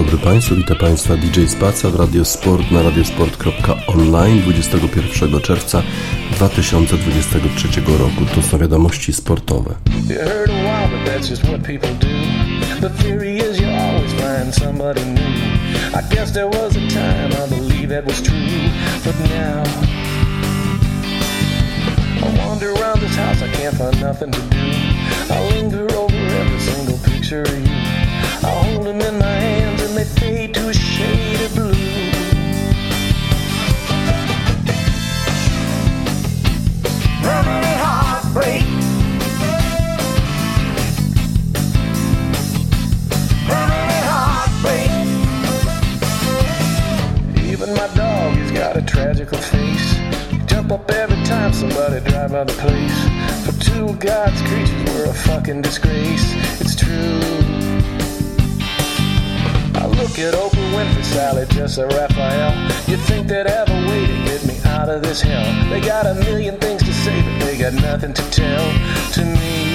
Dobry Państwu, witam Państwa DJ Spaca w Radiosport na radiosport.online 21 czerwca 2023 roku. To są wiadomości sportowe. I around this house, I can't find nothing to do. I linger over every single picture. I hold them in my hands and they fade to a shade of blue. Heartbreak. Heartbreak. Even my dog, he's got a tragical face. Jump up every time somebody drive by the place. Two God's creatures, we're a fucking disgrace. It's true. I look at Oprah Winfrey, Sally, Jessa, Raphael. You'd think they'd have a way to get me out of this hell. They got a million things to say, but they got nothing to tell to me.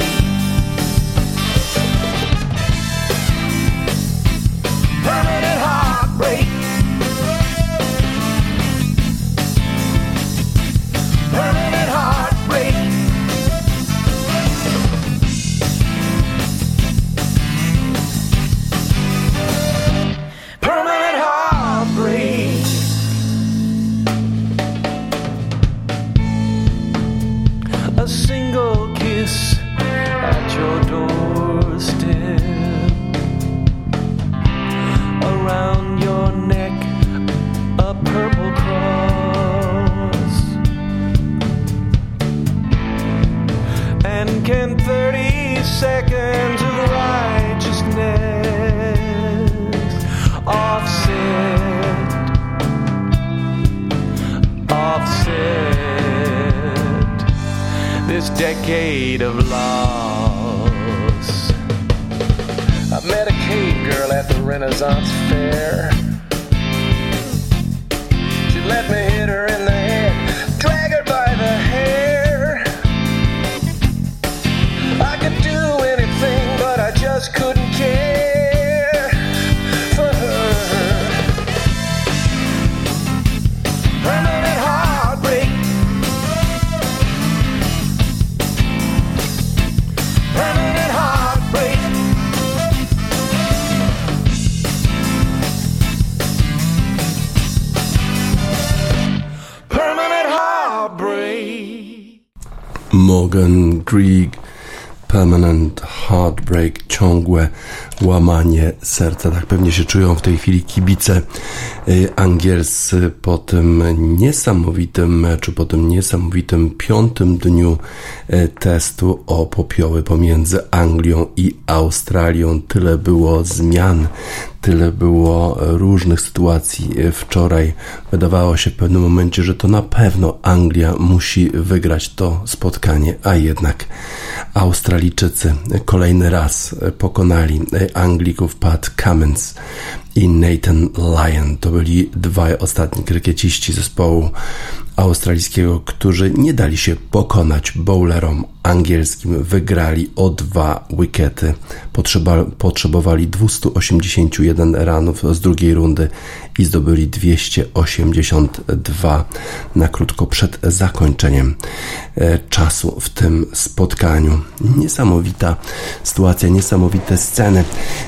Permanent Heartbreak, ciągłe łamanie serca. Tak pewnie się czują w tej chwili kibice y, angielscy po tym niesamowitym meczu, po tym niesamowitym piątym dniu y, testu o popioły pomiędzy Anglią i Australią. Tyle było zmian, tyle było różnych sytuacji wczoraj. Wydawało się w pewnym momencie, że to na pewno Anglia musi wygrać to spotkanie, a jednak Australijczycy kolejny raz pokonali Anglików Pat Cummins i Nathan Lyon. To byli dwaj ostatni krykieciści zespołu australijskiego, którzy nie dali się pokonać bowlerom angielskim. Wygrali o dwa. Potrzeba, potrzebowali 281 ranów z drugiej rundy i zdobyli 282 na krótko przed zakończeniem e, czasu w tym spotkaniu. Niesamowita sytuacja, niesamowite sceny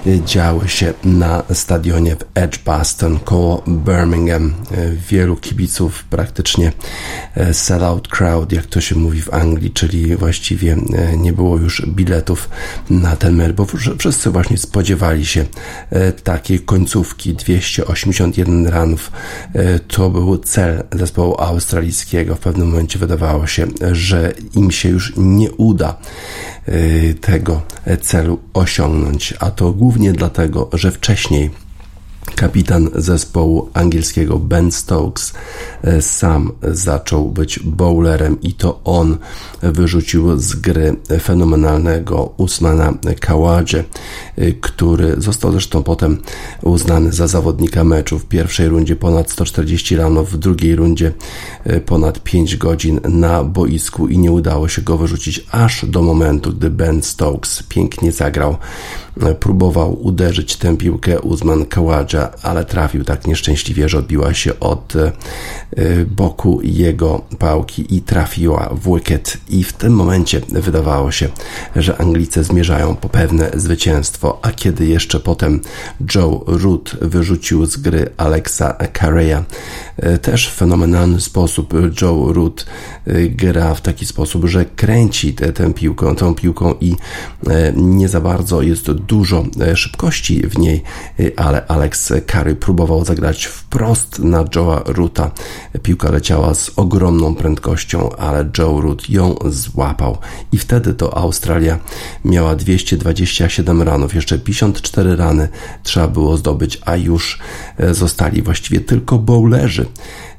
e, działy się na stadionie w Edgbaston koło Birmingham. E, wielu kibiców praktycznie sell-out crowd, jak to się mówi w Anglii, czyli właściwie nie było już biletów na ten mecz, bo wszyscy właśnie spodziewali się takiej końcówki 281 ranów. To był cel zespołu australijskiego. W pewnym momencie wydawało się, że im się już nie uda tego celu osiągnąć, a to głównie dlatego, że wcześniej Kapitan zespołu angielskiego Ben Stokes e, sam zaczął być bowlerem i to on wyrzucił z gry fenomenalnego Usmana Kawadże, e, który został zresztą potem uznany za zawodnika meczu. W pierwszej rundzie ponad 140 rano, w drugiej rundzie e, ponad 5 godzin na boisku i nie udało się go wyrzucić aż do momentu, gdy Ben Stokes pięknie zagrał próbował uderzyć tę piłkę Uzman Ale trafił tak nieszczęśliwie, że odbiła się od e, boku jego pałki i trafiła w wicket i w tym momencie wydawało się, że Anglicy zmierzają po pewne zwycięstwo, a kiedy jeszcze potem Joe Root wyrzucił z gry Alexa Carreya, e, też w fenomenalny sposób Joe Root e, gra w taki sposób, że kręci tę piłkę, tą piłką i nie za bardzo jest dużo szybkości w niej, ale Alex Curry próbował zagrać wprost na Joe'a Ruta. Piłka leciała z ogromną prędkością, ale Joe Root ją złapał i wtedy to Australia miała 227 ranów, jeszcze 54 rany trzeba było zdobyć, a już e, zostali właściwie tylko bowlerzy.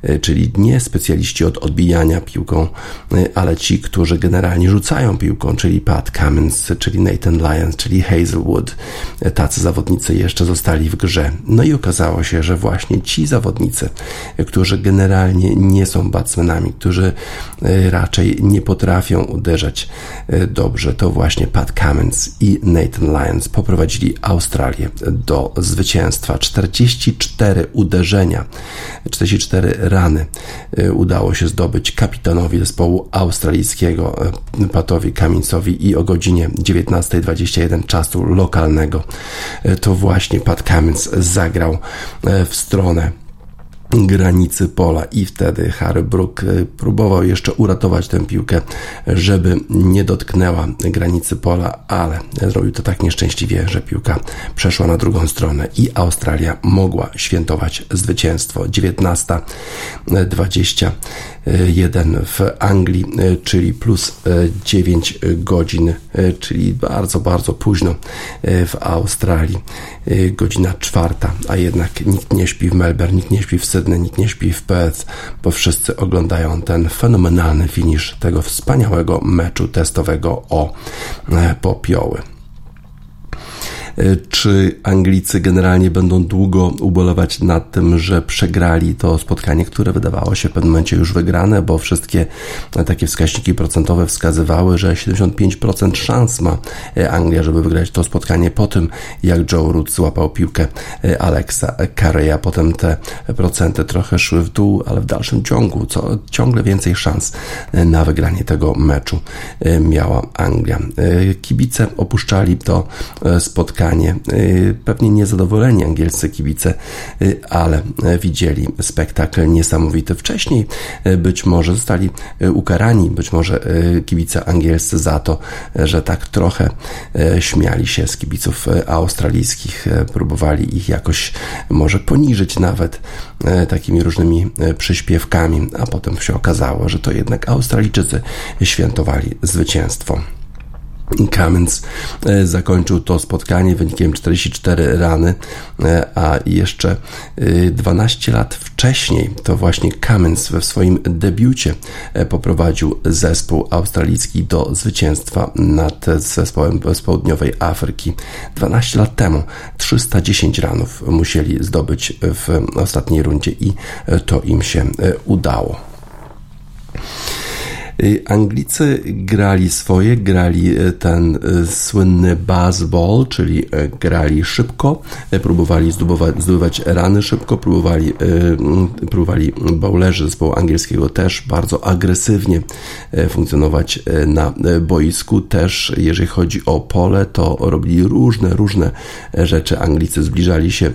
E, czyli nie specjaliści od odbijania piłką, e, ale ci, którzy generalnie rzucają piłką, czyli Pat Cummins, czyli Nathan Lyons, czyli Hazelwood. E, tacy zawodnicy jeszcze zostali w grze. No i okazało się, że właśnie ci zawodnicy, którzy generalnie nie są batsmenami, którzy raczej nie potrafią uderzać dobrze, to właśnie Pat Cummins i Nathan Lyons poprowadzili Australię do zwycięstwa. 44 uderzenia, 44 rany y, udało się zdobyć kapitanowi zespołu australijskiego y, Patowi Kaminsowi i o godzinie 19.21 czasu lokalnego. Y, to właśnie Pat Kamins zagrał w stronę granicy pola i wtedy Harry Brook y, próbował jeszcze uratować tę piłkę, żeby nie dotknęła granicy pola, ale zrobił to tak nieszczęśliwie, że piłka przeszła na drugą stronę i Australia mogła świętować zwycięstwo 19-21 w Anglii, y, czyli plus 9 y, godzin, czyli bardzo, bardzo późno w Australii, godzina czwarta, a jednak nikt nie śpi w Melbourne, nikt nie śpi w Sydney, nikt nie śpi w Perth, bo wszyscy oglądają ten fenomenalny finisz tego wspaniałego meczu testowego o e, popioły. E, czy Anglicy generalnie będą długo ubolewać nad tym, że przegrali to spotkanie, które wydawało się w pewnym momencie już wygrane, bo wszystkie takie wskaźniki procentowe wskazywały, że 75% szans ma e, Anglia, żeby wygrać to spotkanie po tym, jak Joe Root złapał piłkę e, Alexa Carreya. Potem te procenty trochę szły w dół, ale w dalszym ciągu co, ciągle więcej szans na wygranie tego meczu miała Anglia. Kibice opuszczali to spotkanie Y, pewnie niezadowoleni angielscy kibice, y, ale widzieli spektakl niesamowity. Wcześniej y, być może zostali ukarani, być może kibice angielscy za to, że tak trochę śmiali się z kibiców australijskich, próbowali ich jakoś może poniżyć nawet takimi różnymi przyśpiewkami, a potem się okazało, że to jednak Australijczycy świętowali zwycięstwo. Cummins e, zakończył to spotkanie wynikiem 44 rany, e, a jeszcze 12 e, lat wcześniej to właśnie Cummins we swoim debiucie poprowadził zespół australijski do zwycięstwa nad zespołem z południowej Afryki. 12 lat temu 310 ranów musieli zdobyć w ostatniej rundzie i to im się udało. Y, Anglicy grali swoje, grali y, ten y, słynny baseball, czyli grali szybko, próbowali zdobywać, rany szybko, próbowali, próbowali bowlerzy zespołu angielskiego też bardzo agresywnie funkcjonować na boisku. Też jeżeli chodzi o pole, to robili różne, różne rzeczy. Anglicy zbliżali się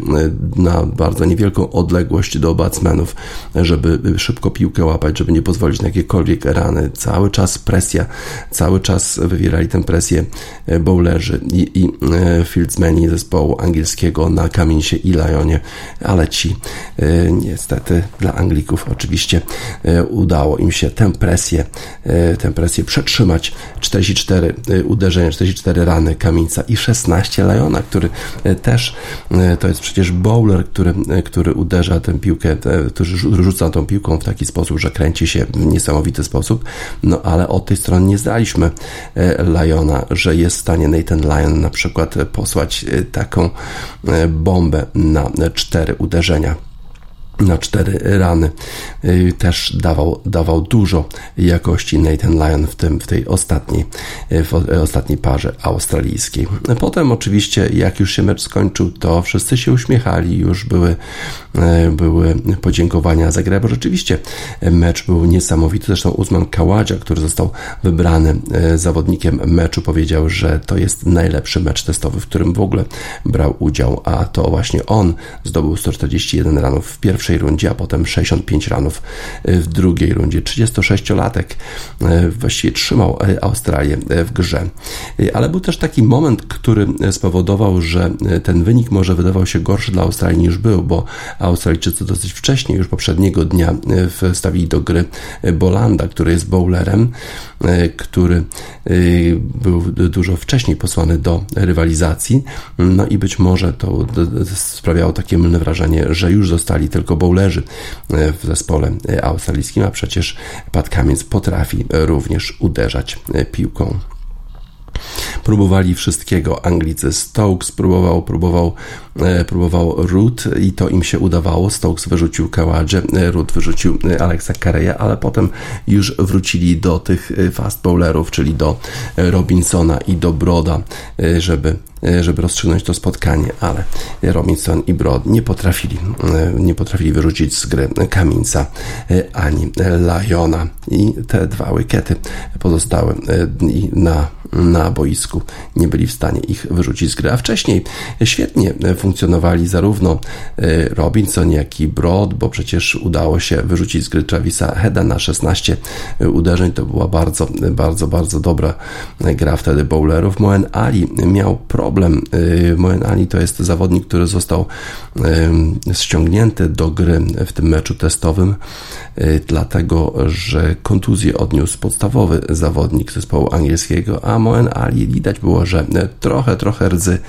na bardzo niewielką odległość do batsmenów, żeby szybko piłkę łapać, żeby nie pozwolić na jakiekolwiek rany cały czas presja, cały czas wywierali tę presję bowlerzy i, i fieldsmeni zespołu angielskiego na Kaminsie i Lyonie, ale ci niestety dla Anglików oczywiście udało im się tę presję, tę presję przetrzymać. 44 uderzenia, 44 rany Kamieńca i 16 Lyona, który też to jest przecież bowler, który, który uderza tę piłkę, który rzuca tą piłką w taki sposób, że kręci się w niesamowity sposób, no ale od tej strony nie zdaliśmy Lyona, że jest w stanie Nathan Lyon na przykład posłać taką bombę na cztery uderzenia na cztery rany. Y, też dawał, dawał dużo jakości Nathan Lyon w, tym, w tej ostatniej, y, w ostatniej parze australijskiej. Potem oczywiście, jak już się mecz skończył, to wszyscy się uśmiechali, już były, y, były podziękowania za grę, bo rzeczywiście mecz był niesamowity. Zresztą Usman Kaładzia, który został wybrany zawodnikiem meczu, powiedział, że to jest najlepszy mecz testowy, w którym w ogóle brał udział, a to właśnie on zdobył 141 ranów w pierwszej pierwszej rundzie, a potem 65 ranów w drugiej rundzie. 36-latek e, właściwie trzymał e, Australię e, w grze. Ale był też taki moment, który spowodował, że ten wynik może wydawał się gorszy dla Australii niż był, bo Australijczycy dosyć wcześnie, już poprzedniego dnia wstawili do gry Bolanda, który jest bowlerem, który był dużo wcześniej posłany do rywalizacji, no i być może to sprawiało takie mylne wrażenie, że już zostali tylko bowlerzy e, w zespole e, australijskim, a przecież Pat Cummins potrafi również uderzać e, piłką. Próbowali wszystkiego. Anglicy Stokes próbował, próbował, próbował Root i to im się udawało. Stokes wyrzucił Kaładże, Root wyrzucił Alexa Carreya, ale potem już wrócili do tych fast bowlerów, czyli do Robinsona i do Broda, żeby żeby rozstrzygnąć to spotkanie, ale Robinson i Brod nie potrafili, e, nie potrafili wyrzucić z gry Kamieńca e, ani Liona. I te dwa wykety pozostałe na, na boisku nie byli w stanie ich wyrzucić z gry, a wcześniej świetnie funkcjonowali zarówno Robinson, jak i Brod, bo przecież udało się wyrzucić z gry Travisa Heda na 16 uderzeń, to była bardzo, bardzo, bardzo dobra gra wtedy bowlerów. Moen Ali miał problem problem. Y, Moen Ali to jest zawodnik, który został ściągnięty do gry w tym meczu testowym, y, dlatego że kontuzję odniósł podstawowy zawodnik zespołu angielskiego, a Moen Ali widać było, że trochę, trochę rdzy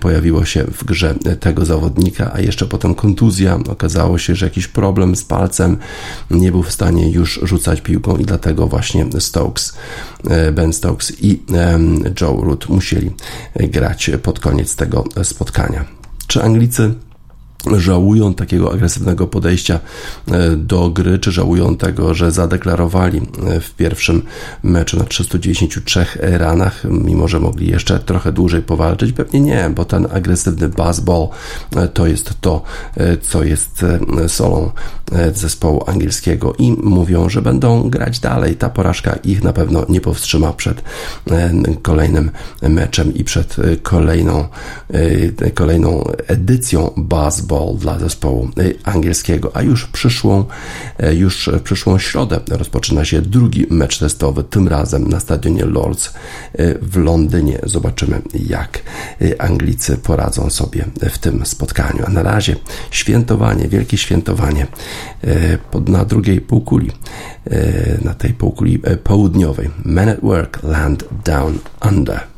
pojawiło się w grze tego zawodnika, a jeszcze potem kontuzja. Okazało się, że jakiś problem z palcem nie był w stanie już rzucać piłką i dlatego właśnie Stokes, Ben Stokes i Joe Root musieli grać pod koniec tego spotkania. Czy Anglicy żałują takiego agresywnego podejścia e, do gry, czy żałują tego, że zadeklarowali e, w pierwszym meczu na 393 ranach, mimo że mogli jeszcze trochę dłużej powalczyć? Pewnie nie, bo ten agresywny baseball e, to jest to, co jest solą zespołu angielskiego i mówią, że będą grać dalej. Ta porażka ich na pewno nie powstrzyma przed kolejnym meczem i przed kolejną, kolejną edycją baseball Dla zespołu y, angielskiego, a już przyszłą, y, już przyszłą środę rozpoczyna się drugi mecz testowy, tym razem na stadionie Lords y, w Londynie. Zobaczymy, jak Anglicy poradzą sobie w tym spotkaniu. A na razie świętowanie, wielkie świętowanie na drugiej półkuli, na tej półkuli południowej. Men at Work Land Down Under.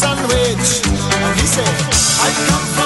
sandwich. And he said, I come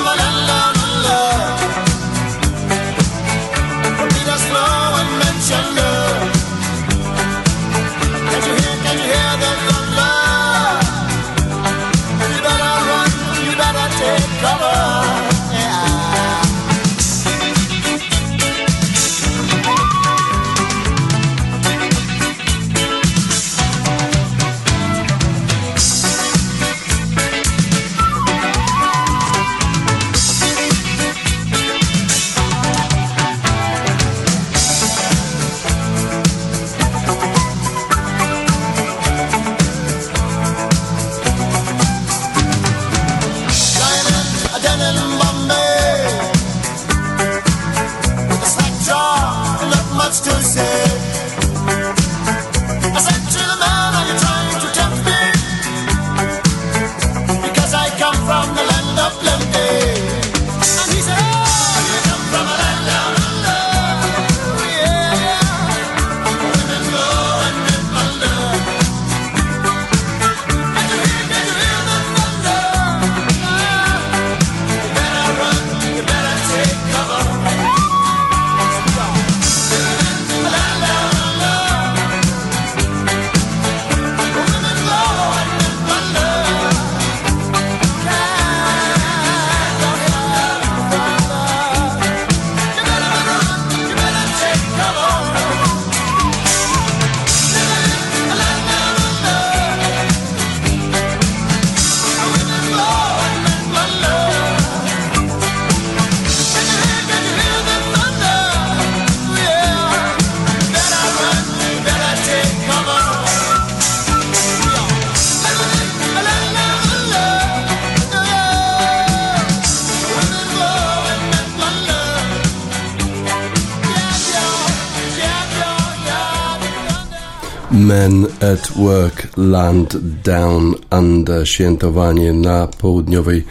at Work Land Down Under świętowanie na południowej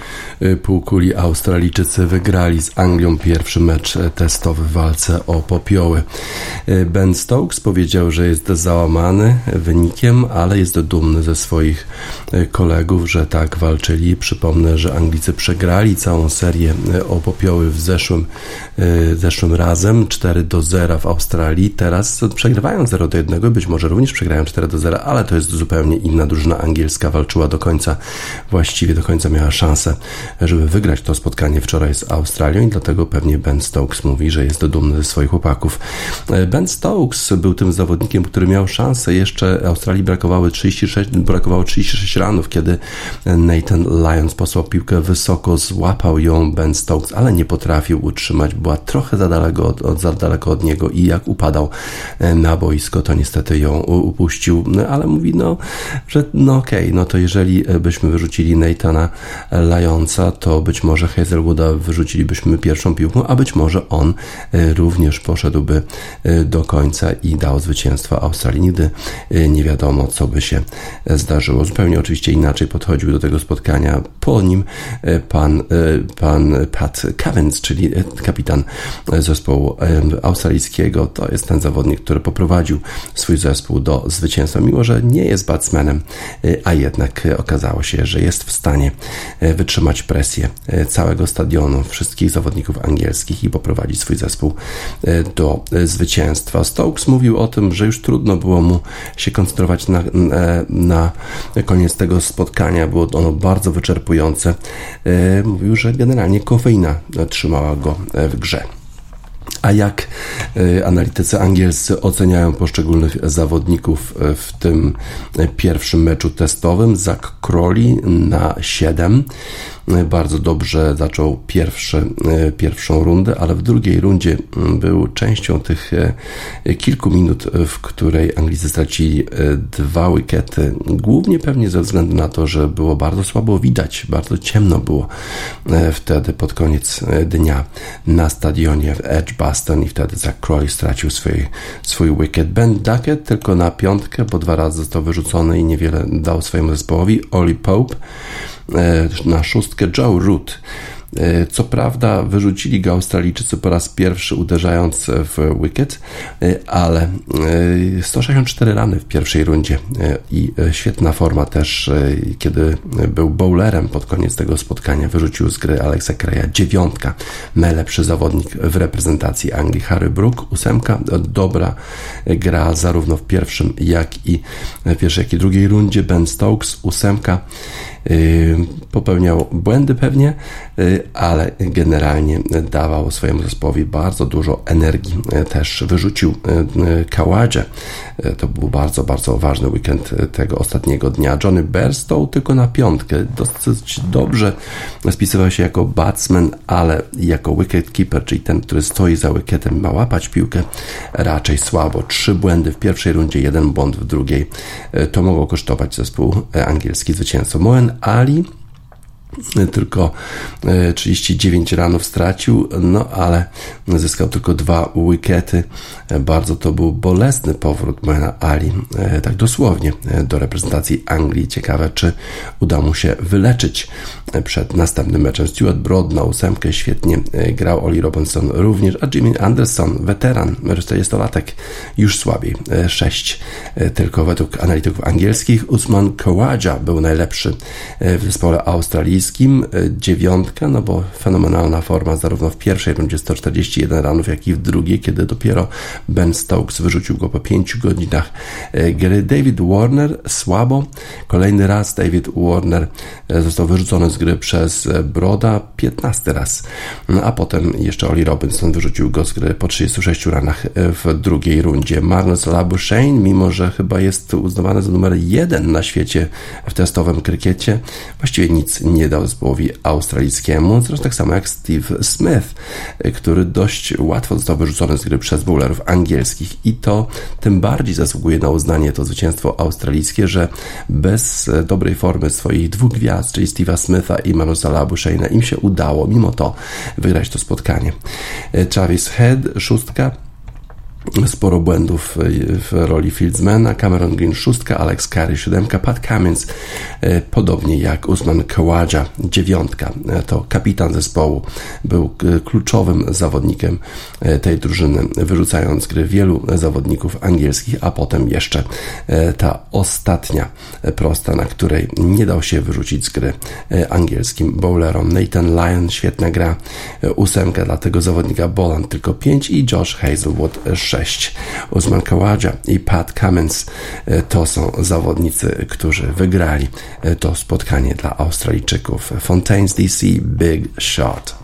półkuli Australijczycy wygrali z Anglią pierwszy mecz e, testowy w walce o popioły. Y, Ben Stokes powiedział, że jest załamany wynikiem, ale jest dumny ze swoich y, kolegów, że tak walczyli. Przypomnę, że Anglicy przegrali całą serię y, o popioły w zeszłym, y, zeszłym razem 4 do 0 w Australii. Teraz przegrywają 0 do 1, być może również przegrają 4 do 0, ale to jest zupełnie inna drużyna angielska. Walczyła do końca, właściwie do końca miała szansę, żeby wygrać to spotkanie wczoraj z Australią i dlatego pewnie Ben Stokes mówi, że jest dumny ze swoich chłopaków. Ben Stokes był tym zawodnikiem, który miał szansę. Jeszcze Australii brakowały 36, brakowało 36 ranów, kiedy Nathan Lyons posłał piłkę wysoko, złapał ją Ben Stokes, ale nie potrafił utrzymać. Była trochę za daleko od, od, za daleko od niego i jak upadał na boisko, to niestety ją upuścił. No, ale mówi, no, że no okej, no to jeżeli byśmy wyrzucili Nathana Lyonsa, to być może Hazelwooda wyrzucilibyśmy pierwszą piłką, a być może on e, również poszedłby e, do końca i dał zwycięstwo Australii. Nigdy e, nie wiadomo, co by się zdarzyło. Zupełnie oczywiście inaczej podchodził do tego spotkania. Po nim pan, pan Pat Cavins, czyli kapitan zespołu australijskiego. To jest ten zawodnik, który poprowadził swój zespół do zwycięstwa, mimo że nie jest batsmanem, a jednak okazało się, że jest w stanie e, presję e, całego stadionu, wszystkich zawodników angielskich i poprowadzić swój zespół e, do e, zwycięstwa. Stokes mówił o tym, że już trudno było mu się koncentrować na, na, na koniec tego spotkania. Było ono bardzo wyczerpujące. Mówił, że generalnie kofeina trzymała go w grze. A jak e, analitycy angielscy oceniają poszczególnych zawodników e, w tym pierwszym meczu testowym? Zach Crowley na 7. E, Bardzo dobrze zaczął pierwszy, pierwszą rundę, ale w drugiej rundzie mm, był częścią tych kilku minut, w której Anglicy stracili dwa wikety. Głównie pewnie ze względu na to, że było bardzo słabo widać, bardzo ciemno było wtedy pod koniec dnia na stadionie w I wtedy Zach Crowley stracił swój, swój wicket. Ben Duckett tylko na piątkę, bo dwa razy został wyrzucony i niewiele dał swojemu zespołowi. Oli Pope e, na szóstkę. Joe Root Co prawda wyrzucili go Australijczycy po raz pierwszy uderzając w wicket, e, ale e, 164 rany w pierwszej rundzie e, i e, świetna forma też, e, kiedy był bowlerem pod koniec tego spotkania, wyrzucił z gry Alexa Kreja dziewiątka, najlepszy zawodnik w reprezentacji Anglii. Harry Brook, ósemka, dobra gra zarówno w pierwszym, jak i w pierwszej, jak i drugiej rundzie. Ben Stokes, ósemka, popełniał błędy pewnie, y, ale generalnie dawał swojemu zespołowi bardzo dużo energii. Y, Też wyrzucił y, y, Kaładzie. Y, To był bardzo, bardzo ważny weekend y, tego ostatniego dnia. Johnny Bairstow tylko na piątkę. Dosyć dobrze spisywał się jako batsman, ale jako wicketkeeper, czyli ten, który stoi za wicketem, ma łapać piłkę raczej słabo. Trzy błędy w pierwszej rundzie, jeden błąd w drugiej. Y, To mogło kosztować zespół y, angielski zwycięstwo. Moen Ali tylko e, 39 ranów stracił, no ale zyskał tylko dwa wickety. E, Bardzo to był bolesny powrót Moena Ali, e, tak dosłownie, e, do reprezentacji Anglii. Ciekawe, czy uda mu się wyleczyć przed następnym meczem. Stuart Broad na ósemkę świetnie grał, Oli Robinson również, a Jimmy Anderson, weteran, 40-latek, już słabiej, 6 tylko według analityków angielskich. Usman Khawaja był najlepszy w zespole australijskim, e, dziewiątka, no bo fenomenalna forma zarówno w pierwszej rundzie 141 ranów, jak i w drugiej, kiedy dopiero Ben Stokes wyrzucił go po 5 godzinach e, gry. David Warner słabo, kolejny raz David Warner e, został wyrzucony z gry przez Broda 15 raz, no, a potem jeszcze Oli Robinson wyrzucił go z gry po 36 ranach w drugiej rundzie. Marnus Labuschagne, mimo że chyba jest uznawany za numer jeden na świecie w testowym krykiecie, właściwie nic nie dał zespołowi australijskiemu, zresztą tak samo jak Steve Smith, który dość łatwo został wyrzucony z gry przez bowlerów angielskich i to tym bardziej zasługuje na uznanie to zwycięstwo australijskie, że bez e, dobrej formy swoich dwóch gwiazd, czyli Steve'a Smitha i Manusa Labuschaina, im się udało mimo to wygrać to spotkanie. E, Travis Head, szóstka, sporo błędów w roli fieldsmana, Cameron Green szóstka, Alex Carey siódemka, Pat Cummins e, podobnie jak Usman Khawaja dziewiątka. E, To kapitan zespołu był e, kluczowym zawodnikiem e, tej drużyny, wyrzucając gry wielu zawodników angielskich, a potem jeszcze e, ta ostatnia e, prosta, na której nie dał się wyrzucić z gry e, angielskim bowlerom. Nathan Lyon, świetna gra, e, ósemka dla tego zawodnika, Boland tylko 5 i Josh Hazelwood 6. Usman Khawaja i Pat Cummins e, to są zawodnicy, którzy wygrali e, to spotkanie dla Australijczyków. Fontaine's DC Big Shot.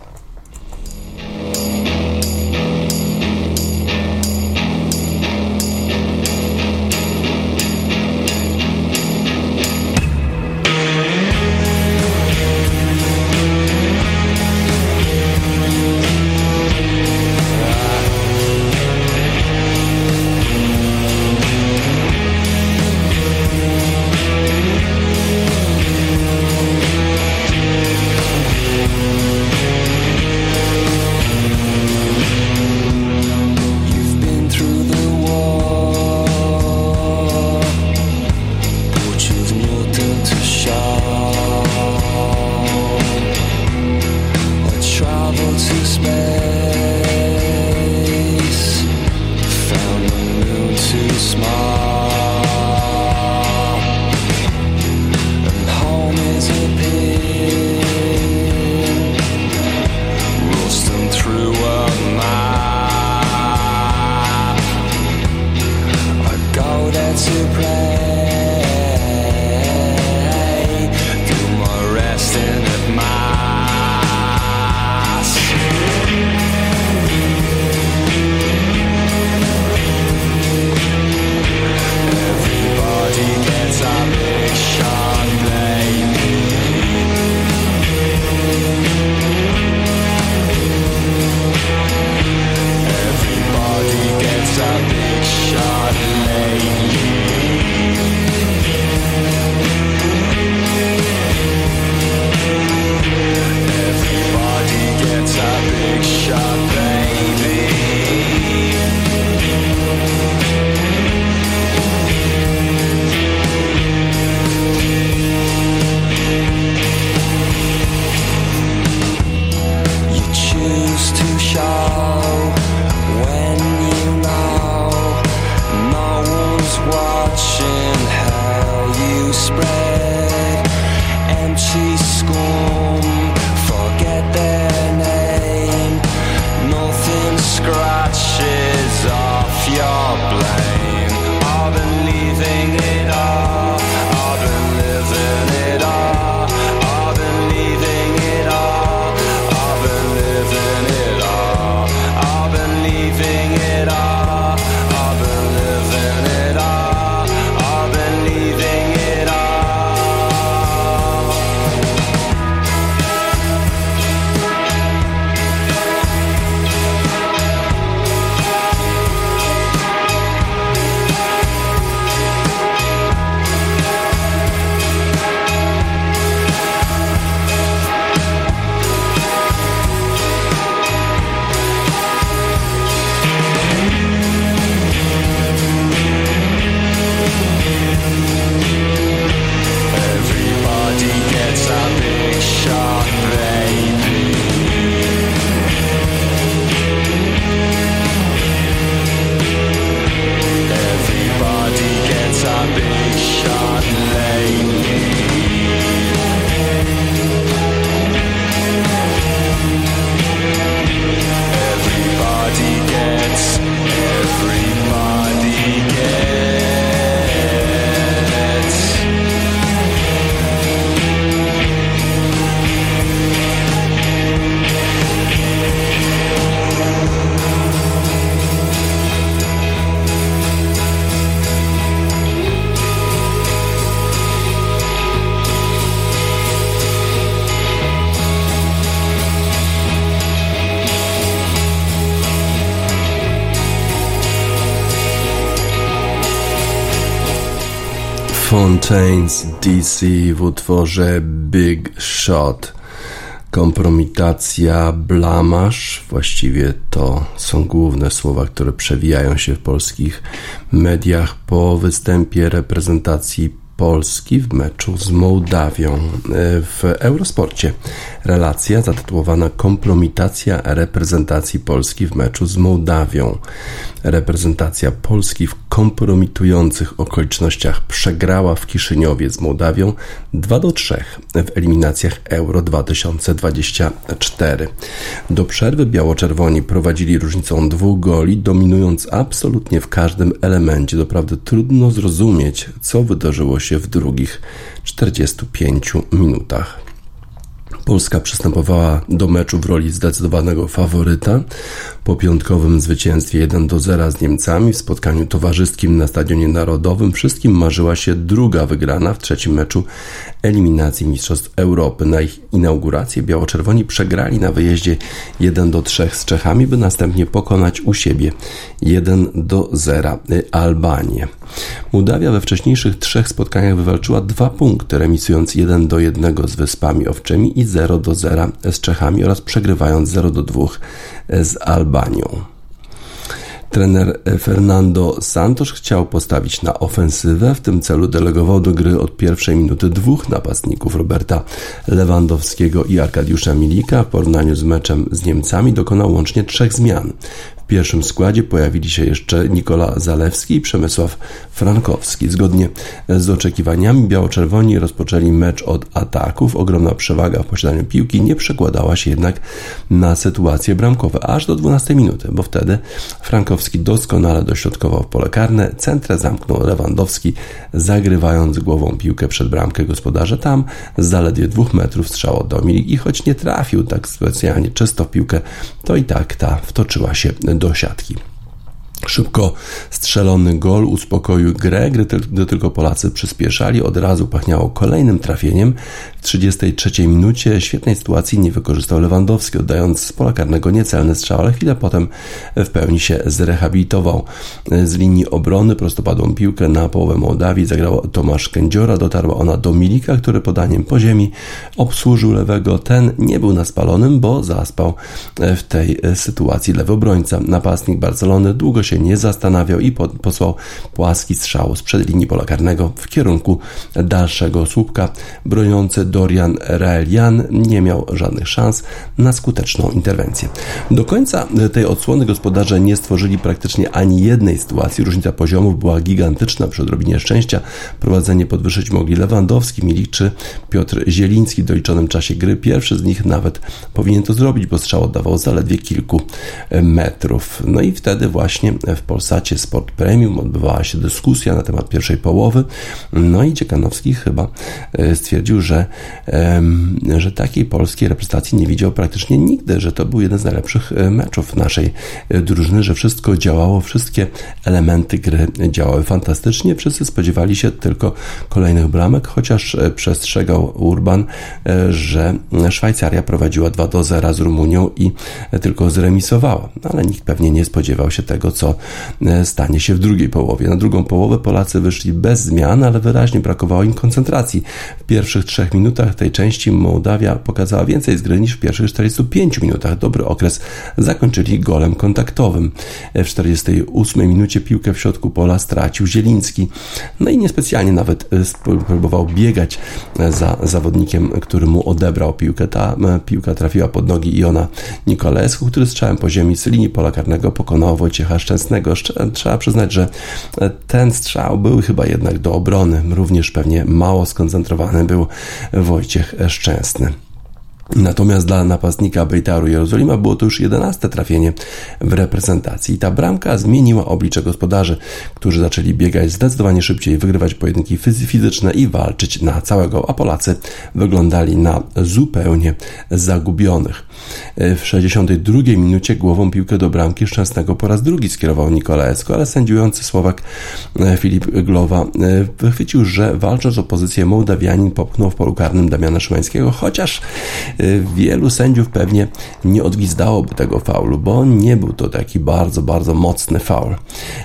Fontaines DC w utworze Big Shot. Kompromitacja, blamasz, właściwie to są główne słowa, które przewijają się w polskich mediach po występie reprezentacji Polski w meczu z Mołdawią e, w Eurosporcie. Relacja zatytułowana Kompromitacja reprezentacji Polski w meczu z Mołdawią. Reprezentacja Polski w kompromitujących okolicznościach przegrała w Kiszyniowie z Mołdawią 2 do 3 w eliminacjach Euro 2024. Do przerwy biało-czerwoni prowadzili różnicą dwóch goli, dominując absolutnie w każdym elemencie. Doprawdy trudno zrozumieć, co wydarzyło się w drugich 45 minutach. Polska przystępowała do meczu w roli zdecydowanego faworyta. Po piątkowym zwycięstwie 1 do 0 z Niemcami w spotkaniu towarzyskim na Stadionie Narodowym wszystkim marzyła się druga wygrana w trzecim meczu eliminacji Mistrzostw Europy. Na ich inaugurację biało-czerwoni przegrali na wyjeździe 1 do 3 z Czechami, by następnie pokonać u siebie 1 do 0 Albanię. Mołdawia we wcześniejszych trzech spotkaniach wywalczyła dwa punkty, remisując 1 do 1 z Wyspami Owczymi i 0 do 0 z Czechami oraz przegrywając 0 do 2 z Albanią. Trener Fernando Santos chciał postawić na ofensywę. W tym celu delegował do gry od pierwszej minuty dwóch napastników Roberta Lewandowskiego i Arkadiusza Milika. W porównaniu z meczem z Niemcami dokonał łącznie trzech zmian. Pierwszym składzie pojawili się jeszcze Nikola Zalewski i Przemysław Frankowski. Zgodnie z oczekiwaniami biało-czerwoni rozpoczęli mecz od ataków. Ogromna przewaga w posiadaniu piłki nie przekładała się jednak na sytuacje bramkowe aż do 12 minuty, bo wtedy Frankowski doskonale dośrodkował pole karne. Centrę zamknął Lewandowski, zagrywając głową piłkę przed bramkę gospodarza. Tam z zaledwie dwóch metrów strzał do i choć nie trafił tak specjalnie czysto w piłkę, to i tak ta wtoczyła się do siatki. Szybko strzelony gol uspokoił grę, gdy, gdy, tylko Polacy przyspieszali. Od razu pachniało kolejnym trafieniem. W 33 minucie świetnej sytuacji nie wykorzystał Lewandowski, oddając z pola karnego niecelny strzał, ale chwilę potem w pełni się zrehabilitował. Z linii obrony prostopadłą piłkę na połowę Mołdawii zagrał Tomasz Kędziora. Dotarła ona do Milika, który podaniem po ziemi obsłużył lewego. Ten nie był na spalonym, bo zaspał w tej sytuacji lewy obrońca. Napastnik Barcelony długo się nie zastanawiał i posłał płaski strzał sprzed linii pola karnego w kierunku dalszego słupka. Broniący Dorian Raelian nie miał żadnych szans na skuteczną interwencję. Do końca tej odsłony gospodarze nie stworzyli praktycznie ani jednej sytuacji. Różnica poziomów była gigantyczna przy odrobinie szczęścia. Prowadzenie podwyższyć mogli Lewandowski, Milik czy Piotr Zieliński w doliczonym czasie gry. Pierwszy z nich nawet powinien to zrobić, bo strzał oddawał zaledwie kilku metrów. No i wtedy właśnie w Polsacie Sport Premium odbywała się dyskusja na temat pierwszej połowy. No i Dziekanowski chyba stwierdził, że, że takiej polskiej reprezentacji nie widział praktycznie nigdy, że to był jeden z najlepszych meczów naszej drużyny, że wszystko działało, wszystkie elementy gry działały fantastycznie. Wszyscy spodziewali się tylko kolejnych bramek, chociaż przestrzegał Urban, że Szwajcaria prowadziła 2 do 0 z Rumunią i tylko zremisowała. Ale nikt pewnie nie spodziewał się tego, co stanie się w drugiej połowie. Na drugą połowę Polacy wyszli bez zmian, ale wyraźnie brakowało im koncentracji. W pierwszych trzech minutach tej części Mołdawia pokazała więcej z gry niż w pierwszych 45 minutach. Dobry okres zakończyli golem kontaktowym. W 48 minucie piłkę w środku pola stracił Zieliński. No i niespecjalnie nawet próbował biegać za zawodnikiem, który mu odebrał piłkę. Ta piłka trafiła pod nogi Iona Nikolesku, który strzałem po ziemi z linii pola karnego pokonał Wojciecha Szczęsnego. Trzeba przyznać, że ten strzał był chyba jednak do obrony. Również pewnie mało skoncentrowany był Wojciech Szczęsny. Natomiast dla napastnika Bejtaru Jerozolima było to już 11 trafienie w reprezentacji. Ta bramka zmieniła oblicze gospodarzy, którzy zaczęli biegać zdecydowanie szybciej, wygrywać pojedynki fizyczne i walczyć na całego, a Polacy wyglądali na zupełnie zagubionych. W 62 minucie głową piłkę do bramki Szczęsnego po raz drugi skierował Nikolaecko, ale sędziujący Słowak Filip Glowa wychwycił, że walcząc o pozycję Mołdawianin popchnął w polu karnym Damiana Szymańskiego, chociaż Wielu sędziów pewnie nie odgwizdałoby tego faulu, bo nie był to taki bardzo, bardzo mocny faul.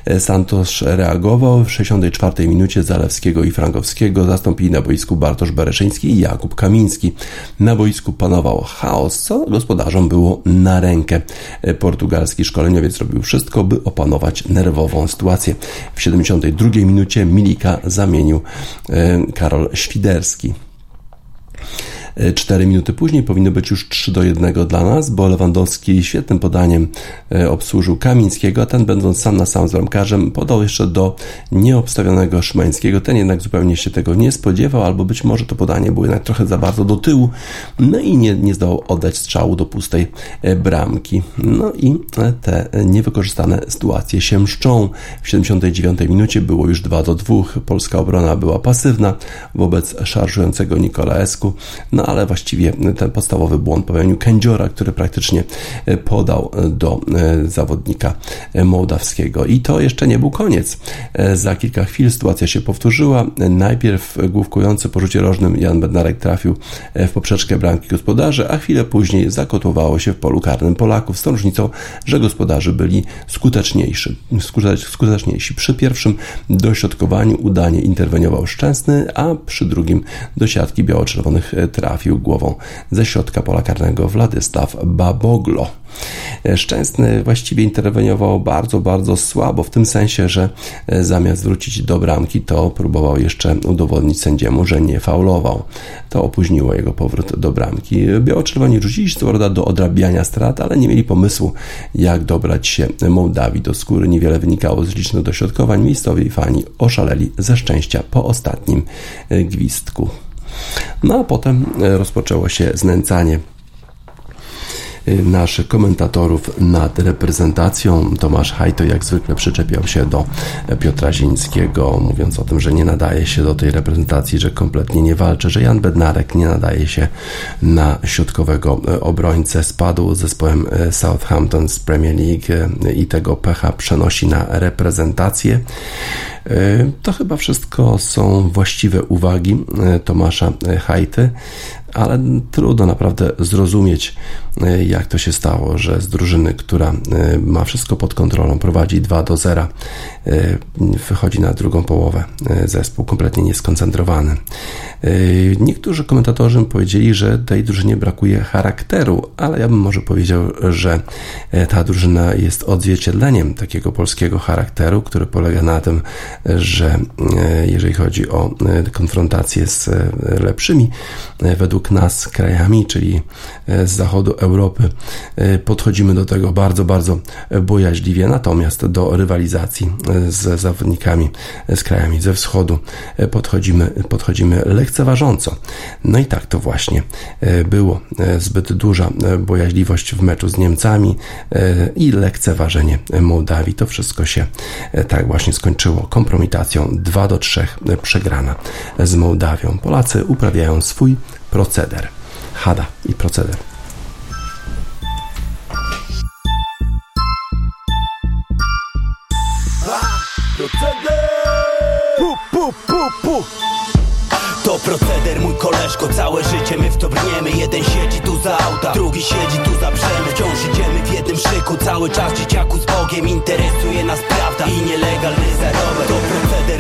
Y, Santos reagował w 64 minucie Zalewskiego i Frankowskiego, zastąpili na boisku Bartosz Bereszyński i Jakub Kamiński. Na boisku panował chaos, co gospodarzom było na rękę. Y, Portugalski szkoleniowiec robił wszystko, by opanować nerwową sytuację. W 72 minucie Milika zamienił y, Karol Świderski. 4 minuty później powinno być już 3 do 1 dla nas, bo Lewandowski świetnym podaniem e, obsłużył Kamińskiego, a ten będąc sam na sam z bramkarzem podał jeszcze do nieobstawionego Szymańskiego. Ten jednak zupełnie się tego nie spodziewał, albo być może to podanie było jednak trochę za bardzo do tyłu, no i nie, nie zdołał oddać strzału do pustej e, bramki. No i e, te niewykorzystane sytuacje się mszczą. W 79 minucie było już 2 do 2. Polska obrona była pasywna wobec szarżującego Nikolaesku. No ale właściwie ten podstawowy błąd popełnił Kędziora, który praktycznie e, podał do e, zawodnika e, mołdawskiego. I to jeszcze nie był koniec. Za kilka chwil sytuacja się powtórzyła. Najpierw główkujący po rzucie rożnym Jan Bednarek trafił w poprzeczkę bramki gospodarzy, a chwilę później zakotłowało się w polu karnym Polaków z tą różnicą, że gospodarze byli skuteczniejsi. skuteczniejsi. Przy pierwszym dośrodkowaniu udanie interweniował Szczęsny, a przy drugim do siatki biało-czerwonych trafił trafił głową ze środka pola karnego Władysław Baboglo. Szczęsny właściwie interweniował bardzo, bardzo słabo, w tym sensie, że zamiast wrócić do bramki, to próbował jeszcze udowodnić sędziemu, że nie faulował. To opóźniło jego powrót do bramki. Biało-czerwoni rzucili się do odrabiania strat, ale nie mieli pomysłu, jak dobrać się Mołdawii do skóry. Niewiele wynikało z licznych dośrodkowań. Miejscowi fani oszaleli ze szczęścia po ostatnim gwizdku. No a potem rozpoczęło się znęcanie naszych komentatorów nad reprezentacją. Tomasz Hajto jak zwykle przyczepiał się do Piotra Zińskiego, mówiąc o tym, że nie nadaje się do tej reprezentacji, że kompletnie nie walczy, że Jan Bednarek nie nadaje się na środkowego obrońcę. Spadł z zespołem Southampton z Premier League i tego pecha przenosi na reprezentację. To chyba wszystko są właściwe uwagi Tomasza Hajty ale trudno naprawdę zrozumieć, e, jak to się stało, że z drużyny, która e, ma wszystko pod kontrolą, prowadzi 2 do 0, e, wychodzi na drugą połowę zespół kompletnie nieskoncentrowany. Niektórzy komentatorzy powiedzieli, że tej drużynie brakuje charakteru, ale ja bym może powiedział, że ta drużyna jest odzwierciedleniem takiego polskiego charakteru, który polega na tym, że jeżeli chodzi o konfrontację z lepszymi, według nas krajami, czyli e, z zachodu Europy, e, podchodzimy do tego bardzo, bardzo bojaźliwie, natomiast do rywalizacji e, z zawodnikami z krajami ze wschodu podchodzimy, podchodzimy lekceważąco. No i tak to właśnie było. Zbyt duża bojaźliwość w meczu z Niemcami i lekceważenie Mołdawii. To wszystko się tak właśnie skończyło kompromitacją 2 do 3 przegrana z Mołdawią. Polacy uprawiają swój proceder. Hada i proceder. Proceder! Pu, pu, pu, pu. Proceder, mój koleżko, całe życie my w to brniemy Jeden siedzi tu za auta, drugi siedzi tu za brzemy Wciąż idziemy w jednym szyku, cały czas dzieciaku z Bogiem. Interesuje nas prawda i nielegalny zarobek